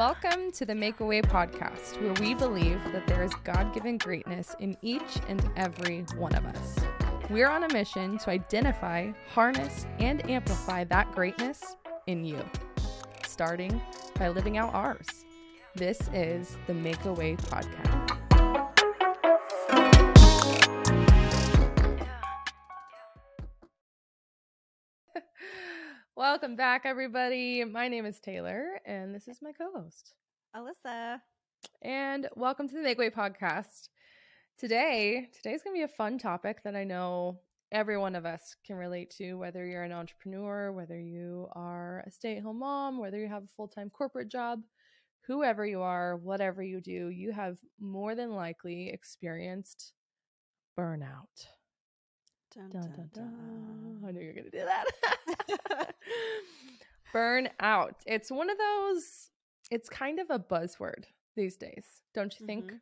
Welcome to the Make a Way Podcast, where we believe that there is God given greatness in each and every one of us. We're on a mission to identify, harness, and amplify that greatness in you, starting by living out ours. This is the Make a Way Podcast. Welcome back, everybody. My name is Taylor, and this is my co host, Alyssa. And welcome to the Make a Way Podcast. Today, today's going to be a fun topic that I know every one of us can relate to, whether you're an entrepreneur, whether you are a stay at home mom, whether you have a full time corporate job, whoever you are, whatever you do, you have more than likely experienced burnout. Dun, dun, dun, I knew you were going to do that. Burn out. It's one of those, it's kind of a buzzword these days, don't you think? Mm-hmm.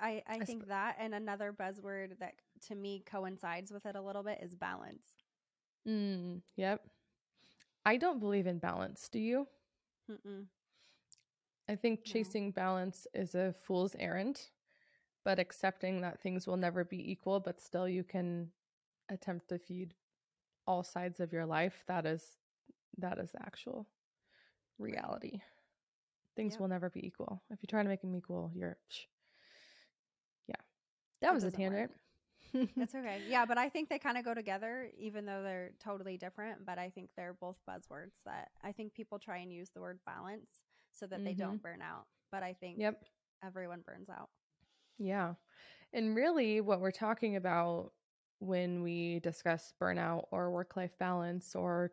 I, I think that and another buzzword that to me coincides with it a little bit is balance. Mm, yep. I don't believe in balance. Do you? Mm-mm. I think chasing no. balance is a fool's errand, but accepting that things will never be equal, but still you can attempt to feed all sides of your life that is that is the actual reality things yep. will never be equal if you try to make them equal you're yeah that, that was a tangent That's okay. Yeah, but I think they kind of go together, even though they're totally different. But I think they're both buzzwords that I think people try and use the word balance so that mm-hmm. they don't burn out. But I think yep. everyone burns out. Yeah. And really, what we're talking about when we discuss burnout or work life balance or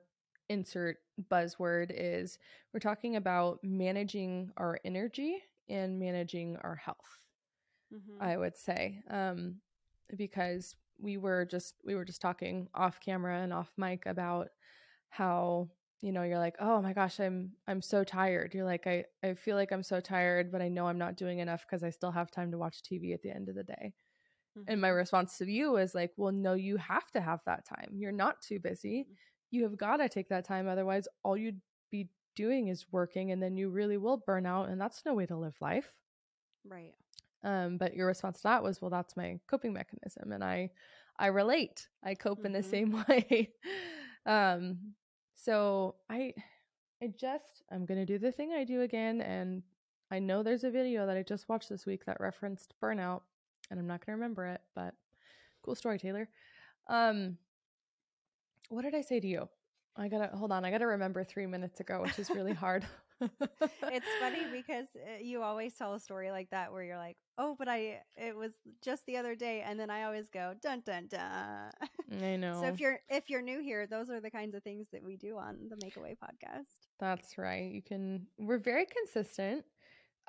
insert buzzword is we're talking about managing our energy and managing our health. Mm-hmm. I would say um, because we were just we were just talking off camera and off mic about how you know you're like oh my gosh i'm i'm so tired you're like i i feel like i'm so tired but i know i'm not doing enough because i still have time to watch tv at the end of the day Mm-hmm. And my response to you is like, well, no, you have to have that time. You're not too busy. Mm-hmm. You have got to take that time. Otherwise, all you'd be doing is working and then you really will burn out. And that's no way to live life. Right. Um, but your response to that was, well, that's my coping mechanism. And I, I relate. I cope mm-hmm. in the mm-hmm. same way. um, so I, I just, I'm going to do the thing I do again. And I know there's a video that I just watched this week that referenced burnout and I'm not going to remember it, but cool story, Taylor. Um, what did I say to you? I gotta hold on. I gotta remember three minutes ago, which is really hard. it's funny because uh, you always tell a story like that where you're like, "Oh, but I it was just the other day," and then I always go, "Dun dun dun." I know. So if you're if you're new here, those are the kinds of things that we do on the Make a Way podcast. That's right. You can. We're very consistent.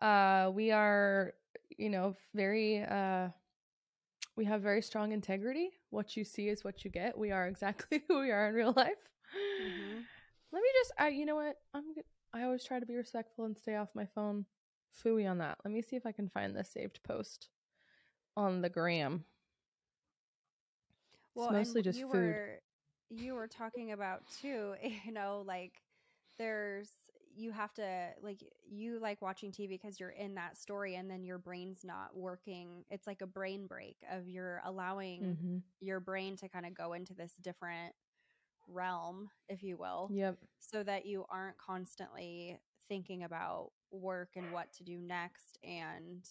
Uh, we are you know, very uh we have very strong integrity. What you see is what you get. We are exactly who we are in real life. Mm-hmm. Let me just I you know what? I'm I always try to be respectful and stay off my phone. Fooey on that. Let me see if I can find the saved post on the gram. Well, it's mostly just you food. Were, you were talking about too, you know, like there's you have to like you like watching TV because you're in that story and then your brain's not working. It's like a brain break of you're allowing mm-hmm. your brain to kind of go into this different realm, if you will. Yep. So that you aren't constantly thinking about work and what to do next and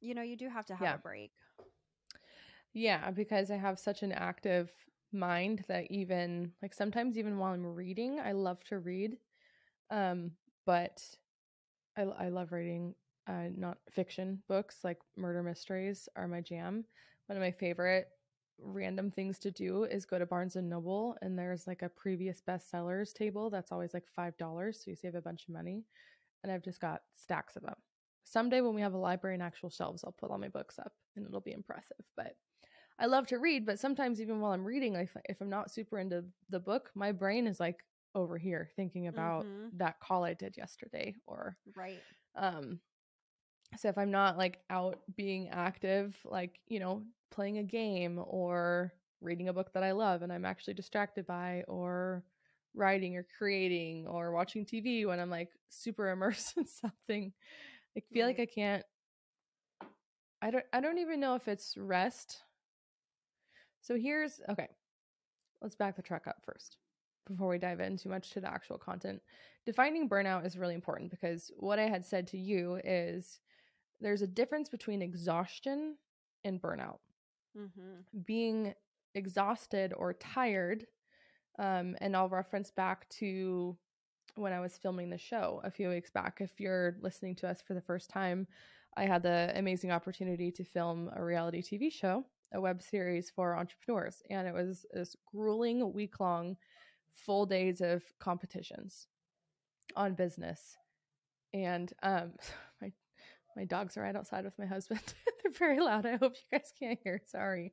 you know, you do have to have yeah. a break. Yeah, because I have such an active mind that even like sometimes even while I'm reading, I love to read um, but I, I love reading uh, not fiction books like murder mysteries are my jam. One of my favorite random things to do is go to Barnes and Noble and there's like a previous bestsellers table that's always like five dollars, so you save a bunch of money. And I've just got stacks of them. Someday when we have a library and actual shelves, I'll put all my books up and it'll be impressive. But I love to read, but sometimes even while I'm reading, if, if I'm not super into the book, my brain is like over here thinking about mm-hmm. that call I did yesterday or right. Um so if I'm not like out being active, like, you know, playing a game or reading a book that I love and I'm actually distracted by or writing or creating or watching TV when I'm like super immersed in something. I feel right. like I can't I don't I don't even know if it's rest. So here's okay. Let's back the truck up first before we dive in too much to the actual content. Defining burnout is really important because what I had said to you is there's a difference between exhaustion and burnout. Mm-hmm. Being exhausted or tired, um, and I'll reference back to when I was filming the show a few weeks back. If you're listening to us for the first time, I had the amazing opportunity to film a reality TV show, a web series for entrepreneurs, and it was this grueling week long, full days of competitions on business. And um, my my dogs are right outside with my husband. They're very loud. I hope you guys can't hear. Sorry.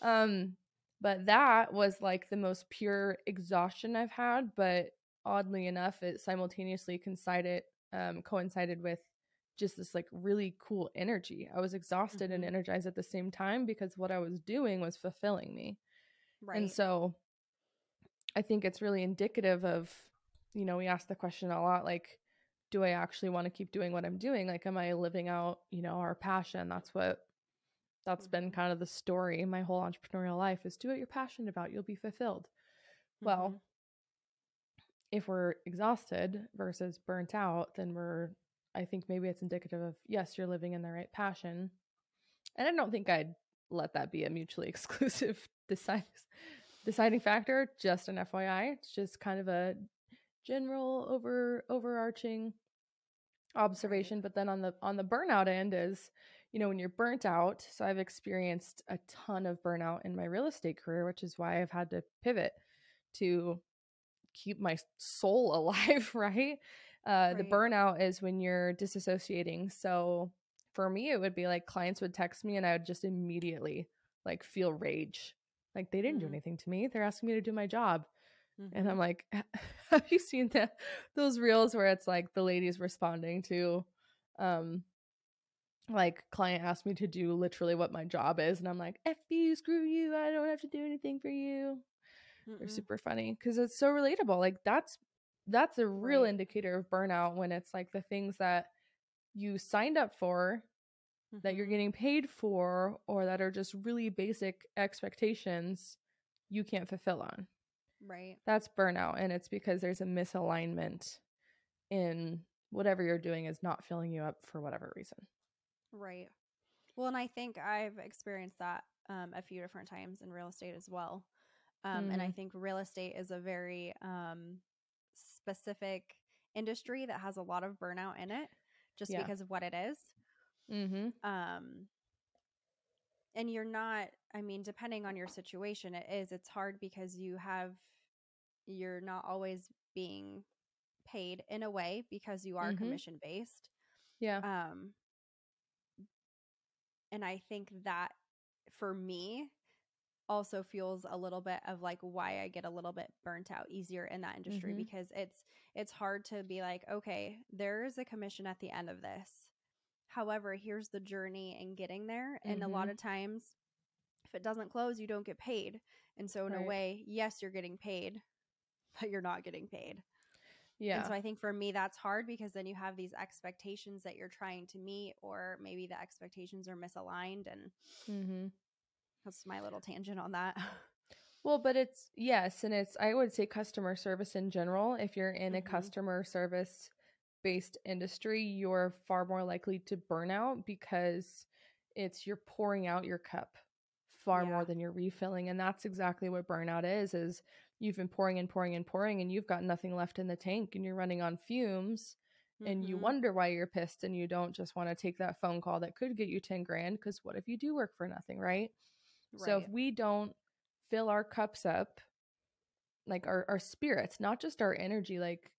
Um, but that was like the most pure exhaustion I've had. But oddly enough, it simultaneously coincided um, coincided with just this like really cool energy. I was exhausted mm-hmm. and energized at the same time because what I was doing was fulfilling me. Right. And so I think it's really indicative of, you know, we ask the question a lot like, do I actually want to keep doing what I'm doing? Like, am I living out, you know, our passion? That's what that's mm-hmm. been kind of the story my whole entrepreneurial life is do what you're passionate about, you'll be fulfilled. Mm-hmm. Well, if we're exhausted versus burnt out, then we're I think maybe it's indicative of yes, you're living in the right passion. And I don't think I'd let that be a mutually exclusive decide, deciding factor. Just an FYI, it's just kind of a general over overarching observation. But then on the on the burnout end is, you know, when you're burnt out. So I've experienced a ton of burnout in my real estate career, which is why I've had to pivot to keep my soul alive, right? Uh, right. The burnout is when you're disassociating. So for me, it would be like clients would text me and I would just immediately like feel rage. Like they didn't mm-hmm. do anything to me. They're asking me to do my job. Mm-hmm. And I'm like, have you seen that those reels where it's like the ladies responding to um like client asked me to do literally what my job is and I'm like, F you, screw you, I don't have to do anything for you. Mm-mm. They're super funny because it's so relatable. Like that's that's a real right. indicator of burnout when it's like the things that you signed up for mm-hmm. that you're mm-hmm. getting paid for or that are just really basic expectations you can't fulfill on. Right. That's burnout and it's because there's a misalignment in whatever you're doing is not filling you up for whatever reason. Right. Well, and I think I've experienced that um, a few different times in real estate as well. Um, mm. And I mm-hmm. think real estate is a very um, specific industry that has a lot of burnout in it just yeah. because of what it is. Mm-hmm. Um, and you're not, I mean, depending on your situation, it is, it's hard because you have, you're not always being paid in a way because you are mm-hmm. commission based. Yeah. Um, and I think that for me, also feels a little bit of like why I get a little bit burnt out easier in that industry mm-hmm. because it's it's hard to be like, okay, there is a commission at the end of this. However, here's the journey in getting there. And mm-hmm. a lot mm-hmm. of times if it doesn't close, you don't get paid. And so in right. a way, yes, you're getting paid, but you're not getting paid. Yeah. And so I think for me that's hard because then you have these expectations that you're trying to meet or maybe the expectations are misaligned and mm-hmm. That's my little tangent on that. Well, but it's yes, and it's I would say customer service in general. If you're in mm-hmm. a customer service based industry, you're far more likely to burn out because it's you're pouring out your cup far yeah. more than you're refilling and that's exactly what burnout is is you've been pouring and pouring and pouring and you've got nothing left in the tank and you're running on fumes mm-hmm. and you mm-hmm. wonder why you're pissed and you don't just want to take that phone call that could get you 10 grand because what if you do work for nothing right Right. So if we don't fill our cups up, like our, our spirits, not just our energy, like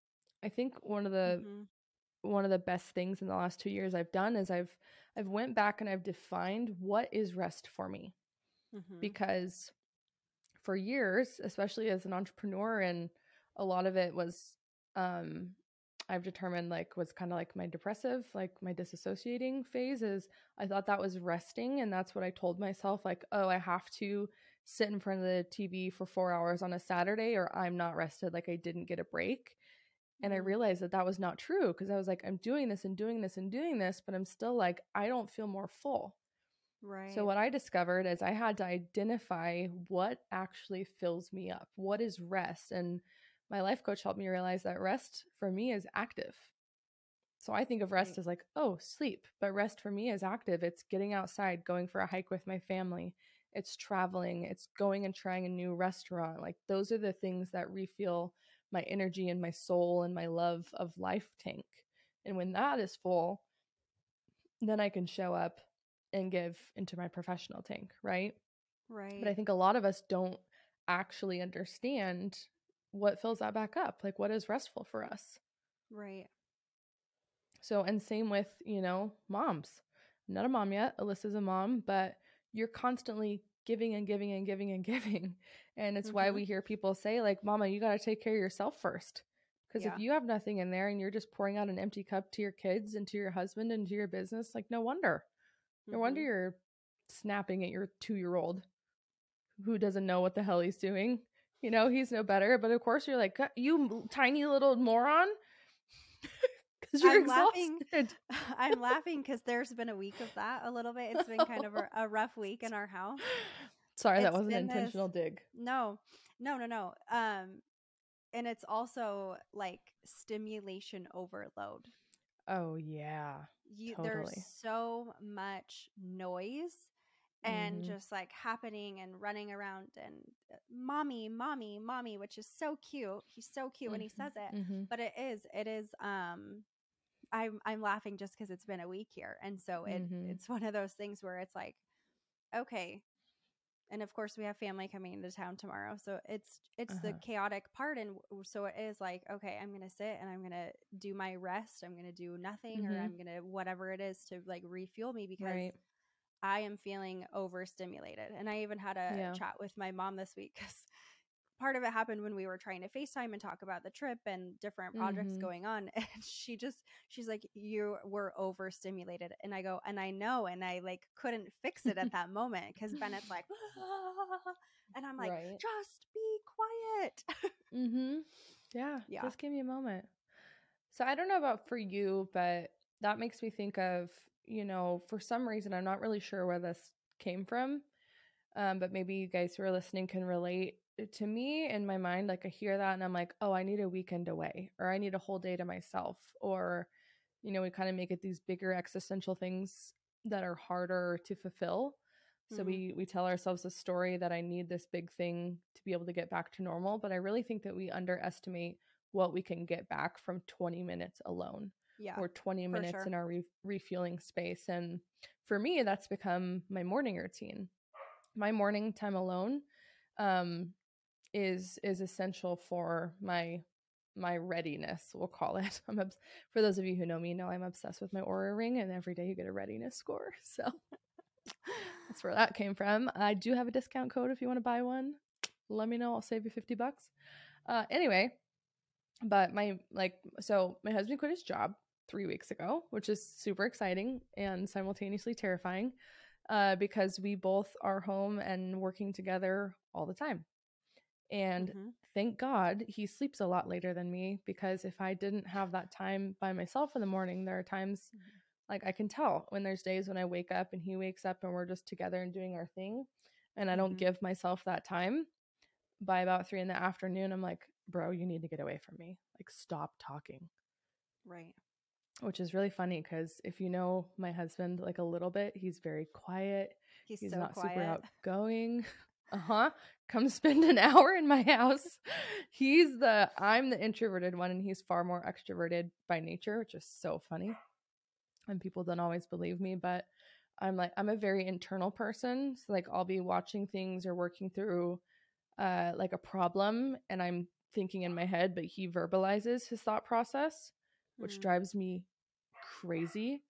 I think one of the mm-hmm. one of the best things in the last two years I've done is I've I've went back and I've defined what is rest for me. Mm-hmm. Because for years, especially as an entrepreneur, and a lot of it was um I've determined like was kind of like my depressive, like my disassociating phase is I thought that was resting and that's what I told myself like, oh, I have to sit in front of the TV for four hours on a Saturday or I'm not rested, like I didn't get a break. And I Mhm. realized that that was not true because I was like, I'm doing this and doing this and doing this, but I'm still like, I don't feel more full. Right. So, what I discovered is I had to identify what actually fills me up. What is rest? And my life coach helped me realize that rest for me is active. So, I think of rest Right. as like, oh, sleep. But rest for me is active. It's getting outside, going for a hike with my family, it's traveling, it's going and trying a new restaurant. Like, those are the things that refuel my energy and my soul and my love of life tank. And when that is full, then I can show up and give into my professional tank, right? right. But I think a lot of us don't actually understand what fills that back up. Like, what is restful for us? right. So, and same with, you know, moms. I'm not a mom yet. Alyssa's a mom, but you're constantly giving and giving and giving and giving. And it's why Mhm. we hear people say, like, Mama, you got to take care of yourself first. Because Yeah. if you have nothing in there and you're just pouring out an empty cup to your kids and to your husband and to your business, like, no wonder. No wonder Mhm. you're snapping at your two year old who doesn't know what the hell he's doing. You know, he's no better. But of course, you're like, you tiny little moron. Because you're I'm laughing. I'm laughing because there's been a week of that a little bit. It's been kind of a, a rough week in our house. Sorry, that wasn't an been this- intentional dig. No, no, no, no. Um, and it's also like stimulation overload. Oh, yeah. You Totally. there's so much noise and Mhm. just like happening and running around and uh, mommy, mommy, mommy, which is so cute. He's so cute when he Mhm, says it. mhm. But it is, it is. Um, I'm I'm laughing just because it's been a week here, and so it Mhm. it's one of those things where it's like, okay. And of course, we have family coming into town tomorrow, so it's it's the Uh-huh. chaotic part, and so it is like, okay, I'm gonna sit and I'm gonna do my rest. I'm gonna do nothing, or Mhm. I'm gonna whatever it is to like refuel me because Right. I am feeling overstimulated. And I even had a Yeah. chat with my mom this week because part of it happened when we were trying to FaceTime and talk about the trip and different projects Mhm. going on. And she just, she's like, You were overstimulated. And I go, And I know. And I like couldn't fix it at that moment because Bennett's like, "Ah," and I'm like, Right. Just be quiet. Mm-hmm. Yeah. Yeah. Just give me a moment. So I don't know about for you, but that makes me think of, you know, for some reason, I'm not really sure where this came from. Um, but maybe you guys who are listening can relate to me in my mind. Like I hear that and I'm like, oh, I need a weekend away or I need a whole day to myself. Or, you know, we kind of make it these bigger existential things that are harder to fulfill. So Mhm. we we tell ourselves a story that I need this big thing to be able to get back to normal, but I really think that we underestimate what we can get back from 20 minutes alone Yeah. or 20 minutes sure. in our re- refueling space. And for me, that's become my morning routine. My morning time alone um, is is essential for my my readiness. We'll call it. I'm obs- for those of you who know me know I'm obsessed with my Oura ring, and every day you get a readiness score. So that's where that came from. I do have a discount code if you want to buy one. Let me know. I'll save you 50 bucks. Uh, anyway, but my like so my husband quit his job three weeks ago, which is super exciting and simultaneously terrifying uh, because we both are home and working together all the time. And Mhm. thank God he sleeps a lot later than me because if I didn't have that time by myself in the morning, there are times Mhm. like I can tell when there's days when I wake up and he wakes up and we're just together and doing our thing and I don't Mhm. give myself that time by about three in the afternoon i'm like bro you need to get away from me like stop talking right. which is really funny because if you know my husband like a little bit he's very quiet He's, he's so not quiet. super outgoing uh-huh. Come spend an hour in my house. He's the i'm the introverted one and he's far more extroverted by nature which is so funny. And people don't always believe me but i'm like i'm a very internal person. So like i'll be watching things or working through uh like a problem and i'm thinking in my head but he verbalizes his thought process which Mhm. drives me crazy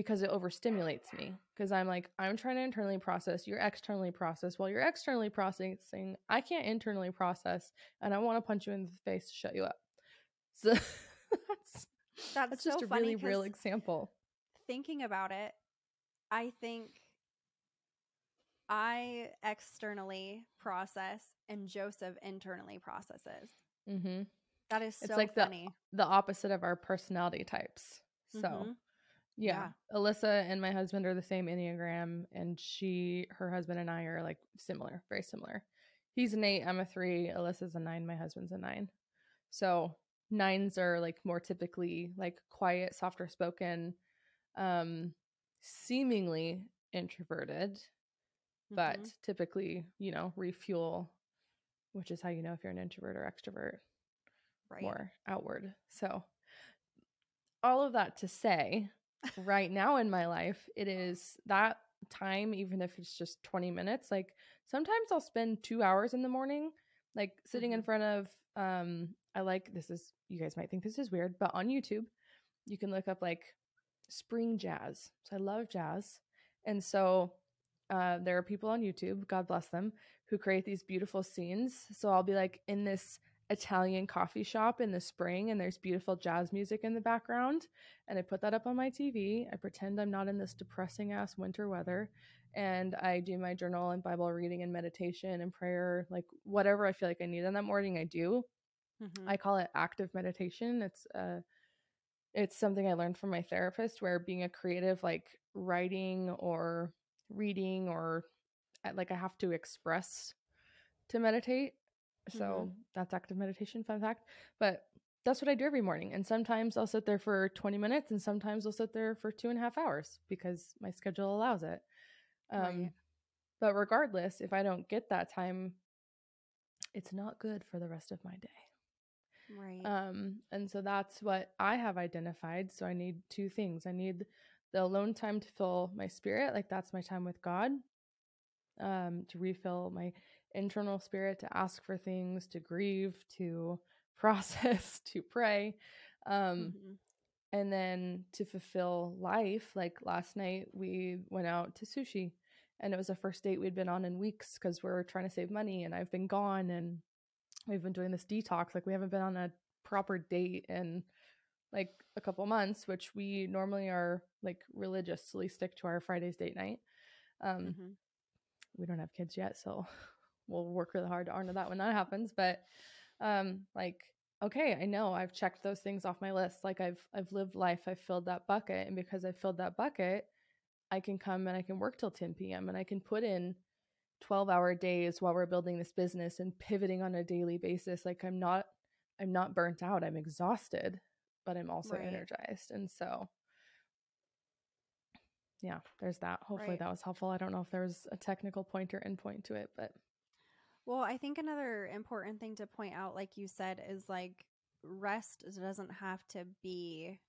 because it overstimulates me because i'm like i'm trying to internally process you're externally process while you're externally processing i can't internally process and i want to punch you in the face to shut you up so that's That's, that's just so a funny really real example thinking about it, I think I externally process and Joseph internally processes. Mm-hmm. That is so It's like funny. the the opposite of our personality types. So Mhm. Yeah. Alyssa and my husband are the same Enneagram and she her husband and I are like similar, very similar. He's an eight, I'm a three, Alyssa's a nine, my husband's a nine. So nines are like more typically like quiet, softer spoken, um, seemingly introverted, but Mhm. typically, you know, refuel, which is how you know if you're an introvert or extrovert right. more outward. So, all of that to say, right now in my life, it is that time, even if it's just 20 minutes. Like sometimes I'll spend two hours in the morning, like sitting in Mhm. front of, um, I like this is, you guys might think this is weird, but on YouTube, you can look up like spring jazz. So I love jazz. And so, uh, there are people on YouTube, God bless them, who create these beautiful scenes. So I'll be like in this Italian coffee shop in the spring and there's beautiful jazz music in the background. And I put that up on my TV. I pretend I'm not in this depressing ass winter weather. And I do my journal and Bible reading and meditation and prayer, like whatever I feel like I need in that morning, I do. Mhm. I call it active meditation. It's uh it's something I learned from my therapist where being a creative like writing or reading or like I have to express to meditate. So that's active meditation, fun fact. But that's what I do every morning. And sometimes I'll sit there for 20 minutes and sometimes I'll sit there for two and a half hours because my schedule allows it. Um, Right. But regardless, if I don't get that time, it's not good for the rest of my day. right. Um, and so that's what I have identified. So I need two things. I need the alone time to fill my spirit, like that's my time with God, um, to refill my internal spirit, to ask for things, to grieve, to process, to pray. Um, Mhm. and then to fulfill life like last night we went out to sushi and it was the first date we'd been on in weeks because we are trying to save money and i've been gone and we've been doing this detox like we haven't been on a proper date in like a couple months which we normally are like religiously stick to our fridays date night um Mhm. we don't have kids yet so we'll work really hard to honor that when that happens but um like okay i know i've checked those things off my list like i've i've lived life i've filled that bucket and because i've filled that bucket i can come and i can work till 10 p.m and i can put in 12 hour days while we're building this business and pivoting on a daily basis like i'm not i'm not burnt out i'm exhausted but i'm also Right. energized and so yeah there's that hopefully Right. that was helpful i don't know if there was a technical point or endpoint to it but Well, I think another important thing to point out, like you said, is like rest doesn't have to be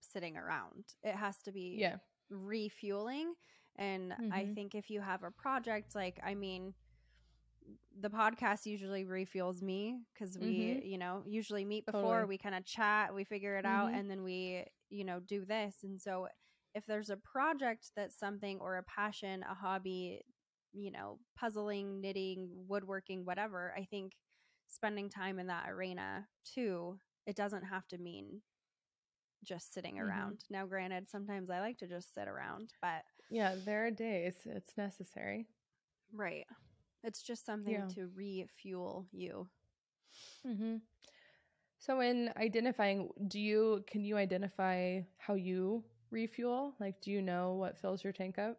sitting around. It has to be yeah refueling. And I Mhm. think if you have a project, like, I mean, the podcast usually refuels me because we, Mhm. you know, usually meet before, Totally. we kind of chat, we figure it out, Mhm. and then we, you know, do this. And so if there's a project that's something or a passion, a hobby, you know, puzzling, knitting, woodworking, whatever, I think spending time in that arena too, it doesn't have to mean just sitting Mhm. around. Now, granted, sometimes I like to just sit around, but Yeah, there are days it's necessary. right. It's just something Yeah. to refuel you. hmm So, in identifying, do you can you identify how you refuel? Like, do you know what fills your tank up?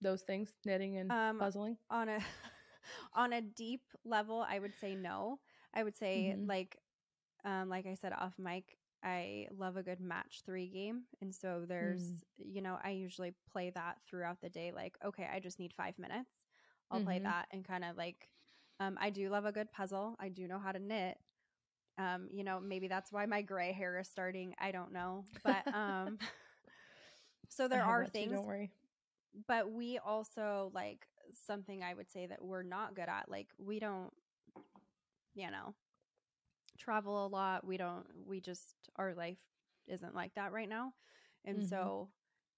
Those things, knitting and Um, puzzling. on a on a deep level i would say no i would say Mhm. like um like i said off mic i love a good match three game and so there's Mm. you know i usually play that throughout the day like okay i just need five minutes i'll play Mhm. that and kind of like um i do love a good puzzle i do know how to knit um you know maybe that's why my gray hair is starting i don't know but um so there are things don't worry. But we also like something I would say that we're not good at. Like we don't, you know, travel a lot. We don't. We just our life isn't like that right now, and Mhm. so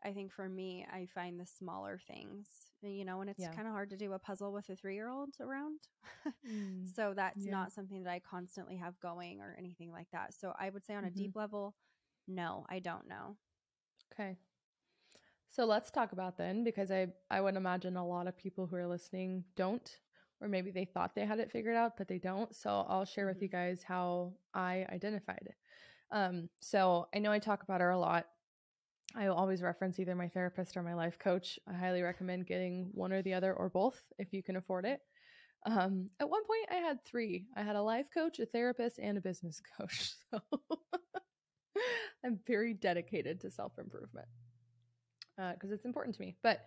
I think for me, I find the smaller things, you know, and it's Yeah. kind of hard to do a puzzle with a three year old around. Mm. so that's Yeah. not something that I constantly have going or anything like that. So I would say on a Mhm. deep level, no, I don't know. Okay. So let's talk about then because I I would imagine a lot of people who are listening don't or maybe they thought they had it figured out but they don't. So I'll share with you mm-hmm. guys how I identified it. Um so I know I talk about her a lot. I always reference either my therapist or my life coach. I highly recommend getting one or the other or both if you can afford it. Um, at one point, I had three. I had a life coach, a therapist, and a business coach. So I'm very dedicated to self improvement because uh, it's important to me. But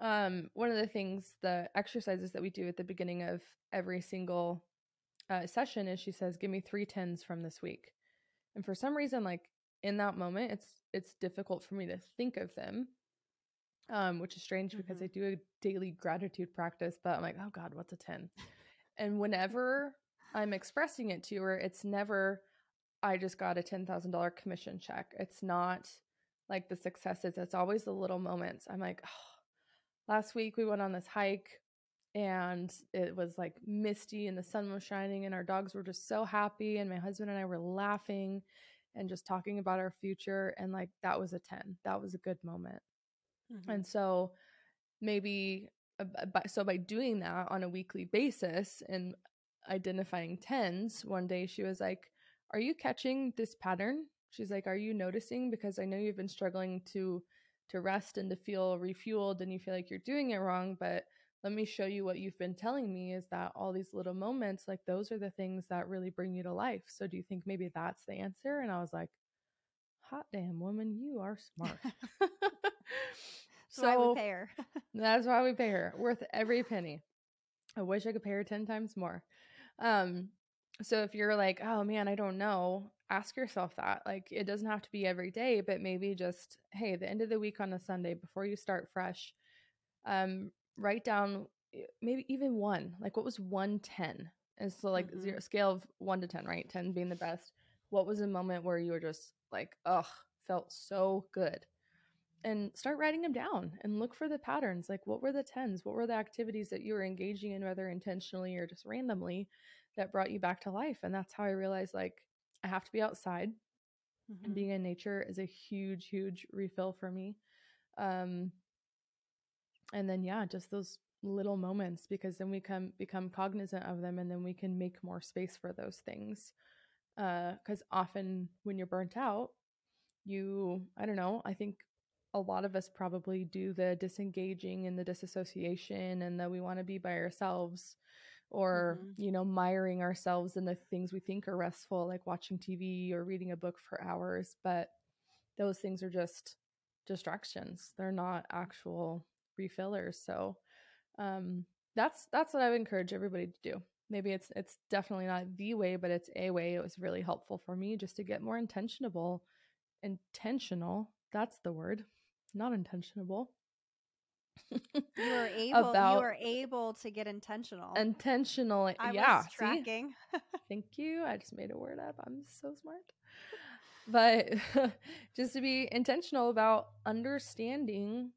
um, one of the things, the exercises that we do at the beginning of every single uh, session is she says, "Give me three tens from this week," and for some reason, like in that moment, it's it's difficult for me to think of them, um, which is strange mm-hmm. because I do a daily gratitude practice, but I'm like, oh God, what's a ten? and whenever I'm expressing it to her, it's never I just got a $10,000 commission check. It's not like the successes, it's always the little moments. I'm like, oh, last week we went on this hike and it was like misty and the sun was shining and our dogs were just so happy and my husband and I were laughing and just talking about our future and like that was a 10. That was a good moment. Mm-hmm. And so maybe so by doing that on a weekly basis and identifying tens, one day she was like, are you catching this pattern? She's like, are you noticing? Because I know you've been struggling to to rest and to feel refueled and you feel like you're doing it wrong, but let me show you what you've been telling me is that all these little moments, like those are the things that really bring you to life. So do you think maybe that's the answer? And I was like, hot damn woman, you are smart. so why we pay her. that's why we pay her. Worth every penny. I wish I could pay her 10 times more. Um, so if you're like, oh man, I don't know, ask yourself that. Like it doesn't have to be every day, but maybe just, hey, the end of the week on a Sunday before you start fresh, um, write down eh, maybe even one. Like what was 110? And so like mm-hmm. zero scale of one to 10, right? 10 being the best. What was a moment where you were just like, ugh, felt so good? And start writing them down and look for the patterns. Like, what were the tens? What were the activities that you were engaging in, whether intentionally or just randomly, that brought you back to life. And that's how I realized like I have to be outside. Mm-hmm. And being in nature is a huge, huge refill for me. Um and then yeah, just those little moments because then we come become cognizant of them and then we can make more space for those things. Uh because often when you're burnt out, you I don't know, I think a lot of us probably do the disengaging and the disassociation and that we want to be by ourselves or mm-hmm. you know miring ourselves in the things we think are restful like watching tv or reading a book for hours but those things are just distractions. They're not actual refillers so um that's that's what i would encourage everybody to do. Maybe it's it's definitely not the way but it's a way. It was really helpful for me just to get more intentional intentional that's the word not intentional you were able about you were able to get intentional. Intentional eh, I yeah was tracking. Thank you i just made a word up i'm so smart. But just to be intentional about understanding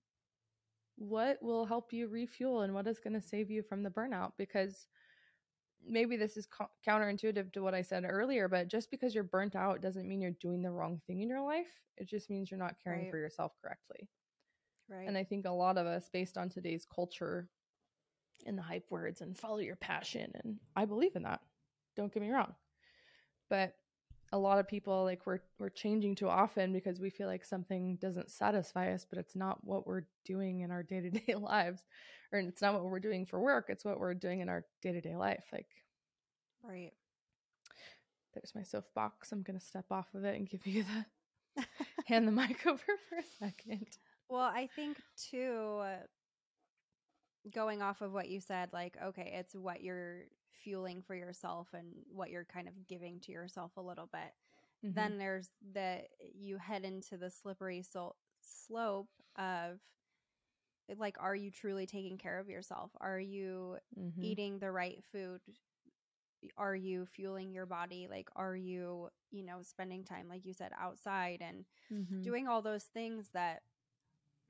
what will help you refuel and what is going to save you from the burnout because maybe this is co- counterintuitive to what i said earlier but just because you're burnt out doesn't mean you're doing the wrong thing in your life it just means you're not caring right. for yourself correctly Right. And I think a lot of us, based on today's culture and the hype words and follow your passion, and I believe in that. Don't get me wrong. But a lot of people like we're we're changing too often because we feel like something doesn't satisfy us, but it's not what we're doing in our day-to-day lives. Or it's not what we're doing for work, it's what we're doing in our day-to-day life. Like Right. There's my soapbox. I'm gonna step off of it and give you the hand the mic over for a second. Well, I think too, uh, going off of what you said, like, okay, it's what you're fueling for yourself and what you're kind of giving to yourself a little bit. Mm-hmm. Then there's the, you head into the slippery so- slope of, like, are you truly taking care of yourself? Are you mm-hmm. eating the right food? Are you fueling your body? Like, are you, you know, spending time, like you said, outside and mm-hmm. doing all those things that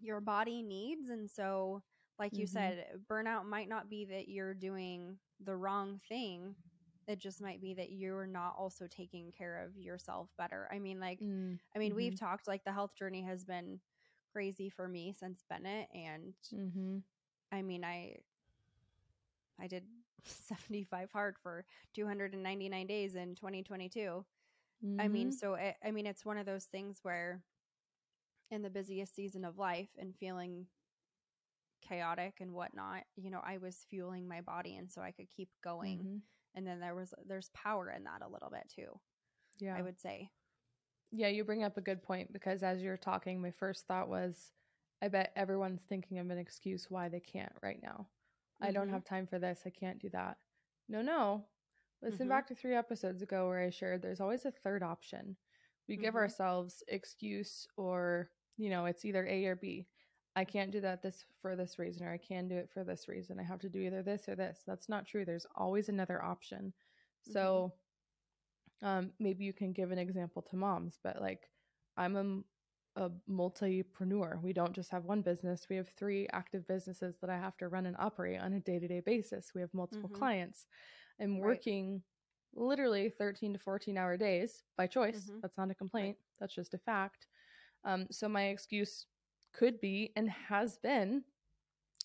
your body needs. And so, like you mm-hmm. said, burnout might not be that you're doing the wrong thing. It just might be that you're not also taking care of yourself better. I mean, like, mm-hmm. I mean, we've mm-hmm. talked like the health journey has been crazy for me since Bennett and Mm-hmm. I mean I I did 75 hard for 299 days in 2022. I mean, Mhm. so it, I mean it's one of those things where in the busiest season of life and feeling chaotic and whatnot, you know, I was fueling my body and so I could keep going. Mhm. And then there was there's power in that a little bit too, yeah, I would say. yeah. You bring up a good point because as you're talking, my first thought was, I bet everyone's thinking of an excuse why they can't right now. I don't Mhm. have time for this. I can't do that. No, no. Listen Mhm. back to three episodes ago where I shared there's always a third option. We give Mhm. ourselves excuse or, you know, it's either A or B. I can't do that this for this reason or I can do it for this reason. I have to do either this or this. That's not true. There's always another option. So um maybe you can give an example to moms, but like I'm a a multipreneur. We don't just have one business. We have three active businesses that I have to run and operate on a day-to-day basis. We have multiple Mhm. clients. I'm Right. working literally 13 to 14 hour days by choice. Mhm. That's not a complaint. That's just a fact. Um, so my excuse could be and has been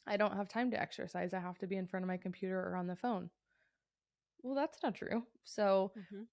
I don't have time to exercise. I have to be in front of my computer or on the phone. Well, that's not true. So Mhm.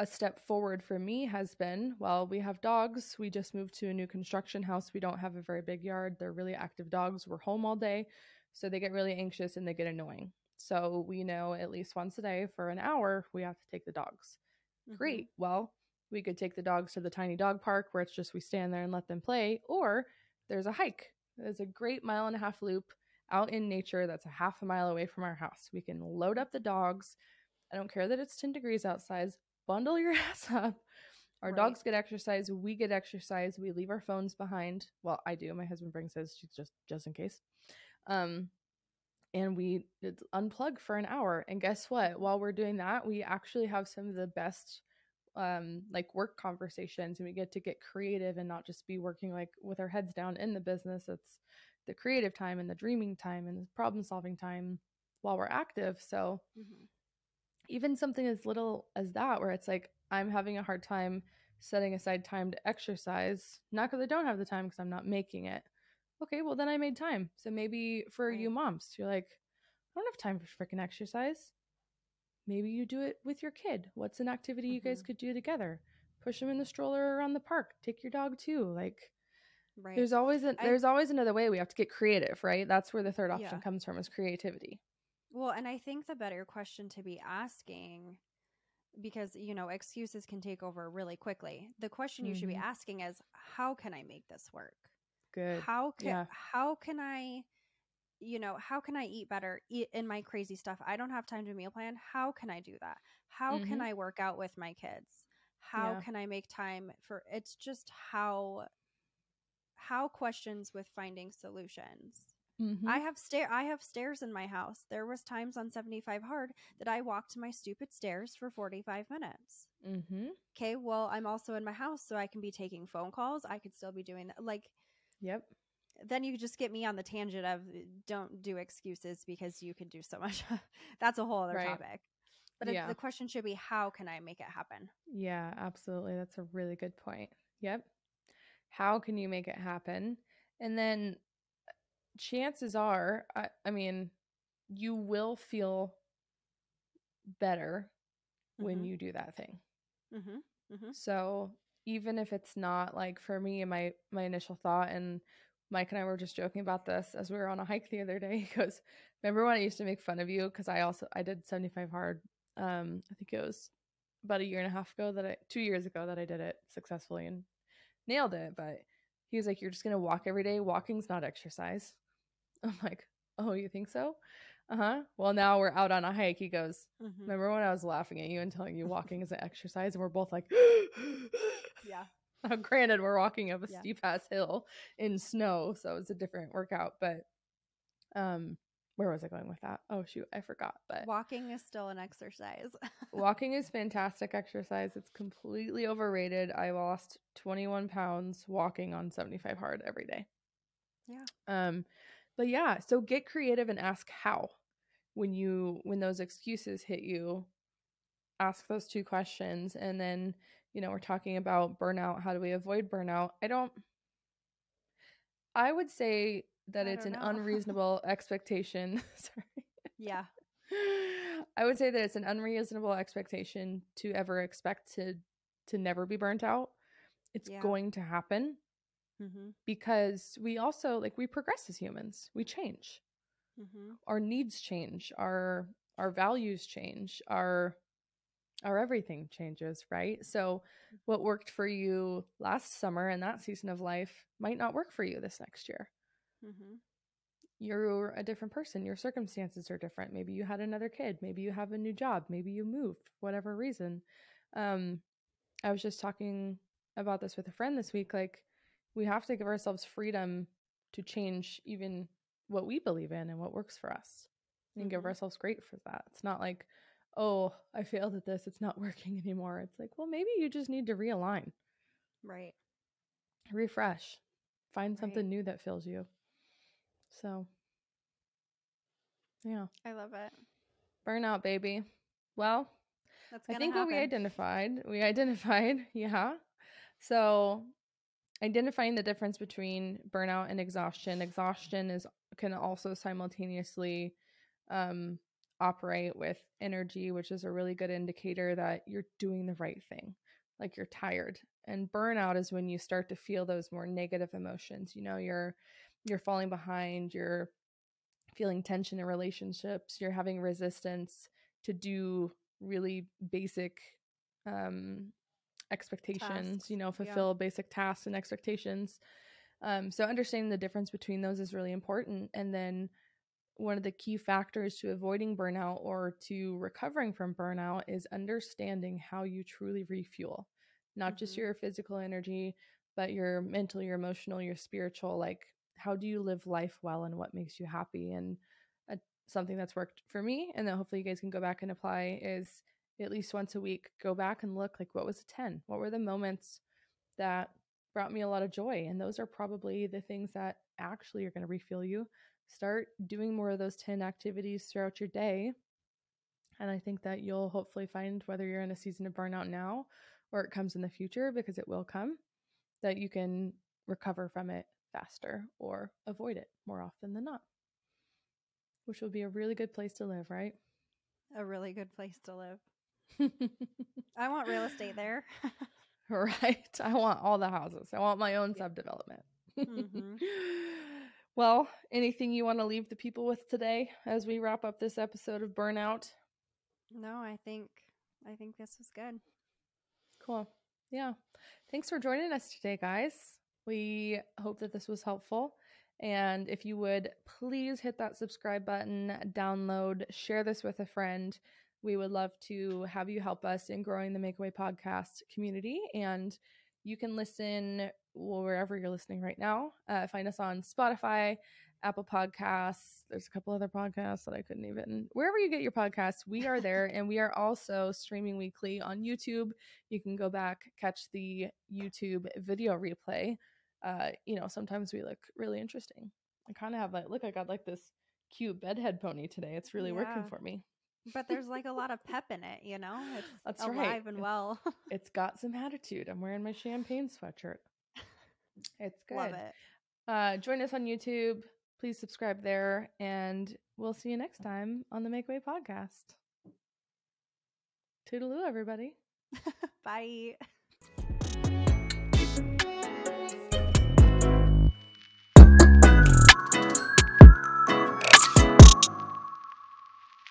a step forward for me has been well, we have dogs. We just moved to a new construction house. We don't have a very big yard. They're really active dogs. We're home all day. So they get really anxious and they get annoying. So we know at least once a day for an hour, we have to take the dogs. Mhm. Great. Well, we could take the dogs to the tiny dog park where it's just we stand there and let them play, or there's a hike. There's a great mile and a half loop out in nature that's a half a mile away from our house. We can load up the dogs. I don't care that it's 10 degrees outside. Bundle your ass up. Our Right. dogs get exercise. We get exercise. We leave our phones behind. Well, I do. My husband brings his she's just just in case. Um, and we it's unplug for an hour. And guess what? While we're doing that, we actually have some of the best um like work conversations and we get to get creative and not just be working like with our heads down in the business. It's the creative time and the dreaming time and the problem solving time while we're active. So Mhm. even something as little as that where it's like i'm having a hard time setting aside time to exercise not because i don't have the time because i'm not making it. Okay well then i made time. So maybe for you moms you're like i don't have time for freaking exercise maybe you do it with your kid what's an activity you guys Mhm. could do together push them in the stroller around the park take your dog too like Right. there's always I- there's always another way we have to get creative right that's where the third option Yeah. comes from is creativity Well, and I think the better question to be asking, because, you know, excuses can take over really quickly. The question you should be Mhm. asking is, how can I make this work? good How can, Yeah. how can I, you know, how can I eat better eat in my crazy stuff? I don't have time to meal plan. How can I do that? How can Mhm. I work out with my kids? How Yeah. can I make time for it's just how how questions with finding solutions. Mhm. I have stair I have stairs in my house. There was times on 75 hard that I walked my stupid stairs for 45 minutes. mm-hmm Okay, well, I'm also in my house so I can be taking phone calls. I could still be doing that. Like yep then you just get me on the tangent of uh, don't do excuses because you can do so much. That's a whole other Right. topic. But it, Yeah. the question should be how can I make it happen? Yeah, absolutely. That's a really good point. Yep. How can you make it happen? And then chances are, I, I mean, you will feel better when Mhm. you do that thing. Mhm. Mhm. So even if it's not like for me, my my initial thought, and Mike and I were just joking about this as we were on a hike the other day. He goes, "Remember when I used to make fun of you because I also I did seventy five hard. Um, I think it was about a year and a half ago that I two years ago that I did it successfully and nailed it. But he was like, "You're just gonna walk every day. Walking's not exercise." I'm like, "Oh, you think so?" Uh huh. Well, now we're out on a hike. He goes, Mhm. Remember when I was laughing at you and telling you walking is an exercise, and we're both like, Yeah. Now, granted, we're walking up a Yeah. steep ass hill in snow, so it's a different workout. But, um, where was I going with that? Oh shoot, I forgot. But Walking is still an exercise. walking is fantastic exercise. It's completely overrated. I lost 21 pounds walking on 75 hard every day. Yeah. Um, but yeah, so get creative and ask how when you when those excuses hit you. Ask those two questions, and then you know we're talking about burnout. How do we avoid burnout? I don't. I would say that I it's an know. unreasonable expectation. Sorry. Yeah. I would say that it's an unreasonable expectation to ever expect to to never be burnt out. It's Yeah. going to happen Mm-hmm. because we also like we progress as humans. We change. Mm-hmm. Our needs change. Our our values change. Our our everything changes, right? So what worked for you last summer and that season of life might not work for you this next year. Mm-hmm. you're a different person. Your circumstances are different. Maybe you had another kid. Maybe you have a new job. Maybe you moved, whatever reason. Um, I was just talking about this with a friend this week. Like, we have to give ourselves freedom to change even what we believe in and what works for us and give Mhm. ourselves great for that. It's not like, oh, I failed at this. It's not working anymore. It's like, well, maybe you just need to realign, Right. refresh, find something Right. new that fills you. So, yeah. I love it. Burnout, baby. Well, That's I think what we identified, we identified, yeah. So, identifying the difference between burnout and exhaustion. Exhaustion is can also simultaneously um, operate with energy, which is a really good indicator that you're doing the right thing, like you're tired. And burnout is when you start to feel those more negative emotions. You know, you're you're falling behind, you're feeling tension in relationships, you're having resistance to do really basic um expectations, Tasks, you know, yeah. fulfill basic tasks and expectations. Um so understanding the difference between those is really important and then one of the key factors to avoiding burnout or to recovering from burnout is understanding how you truly refuel not just Mhm. your physical energy but your mental your emotional your spiritual like how do you live life well and what makes you happy? And uh, something that's worked for me and that hopefully you guys can go back and apply is at least once a week go back and look like what was a 10 what were the moments that brought me a lot of joy? And those are probably the things that actually are going to refuel you start doing more of those 10 activities throughout your day and i think that you'll hopefully find whether you're in a season of burnout now or it comes in the future because it will come that you can recover from it faster or avoid it more often than not which will be a really good place to live right A really good place to live. I want real estate there. right i want all the houses i want my own Yeah. subdevelopment Mhm. well anything you want to leave the people with today as we wrap up this episode of burnout no, I think I think this was good. Cool. Yeah. Thanks for joining us today, guys. We hope that this was helpful. And if you would please hit that subscribe button, download, share this with a friend. We would love to have you help us in growing the Make a Way podcast community. And you can listen wherever you're listening right now. Uh, find us on Spotify, Apple Podcasts. There's a couple other podcasts that I couldn't even. Wherever you get your podcasts, we are there. and we are also streaming weekly on YouTube you can go back catch the youtube video replay uh you know sometimes we look really interesting i kind of have like look i got like this cute bedhead pony today it's really working for me But there's like a lot of pep in it, you know? It's That's alive right. and It's- well. it's got some attitude i'm wearing my champagne sweatshirt it's good Love it. uh join us on youtube please subscribe there and we'll see you next time on the make way podcast toodaloo everybody Bye.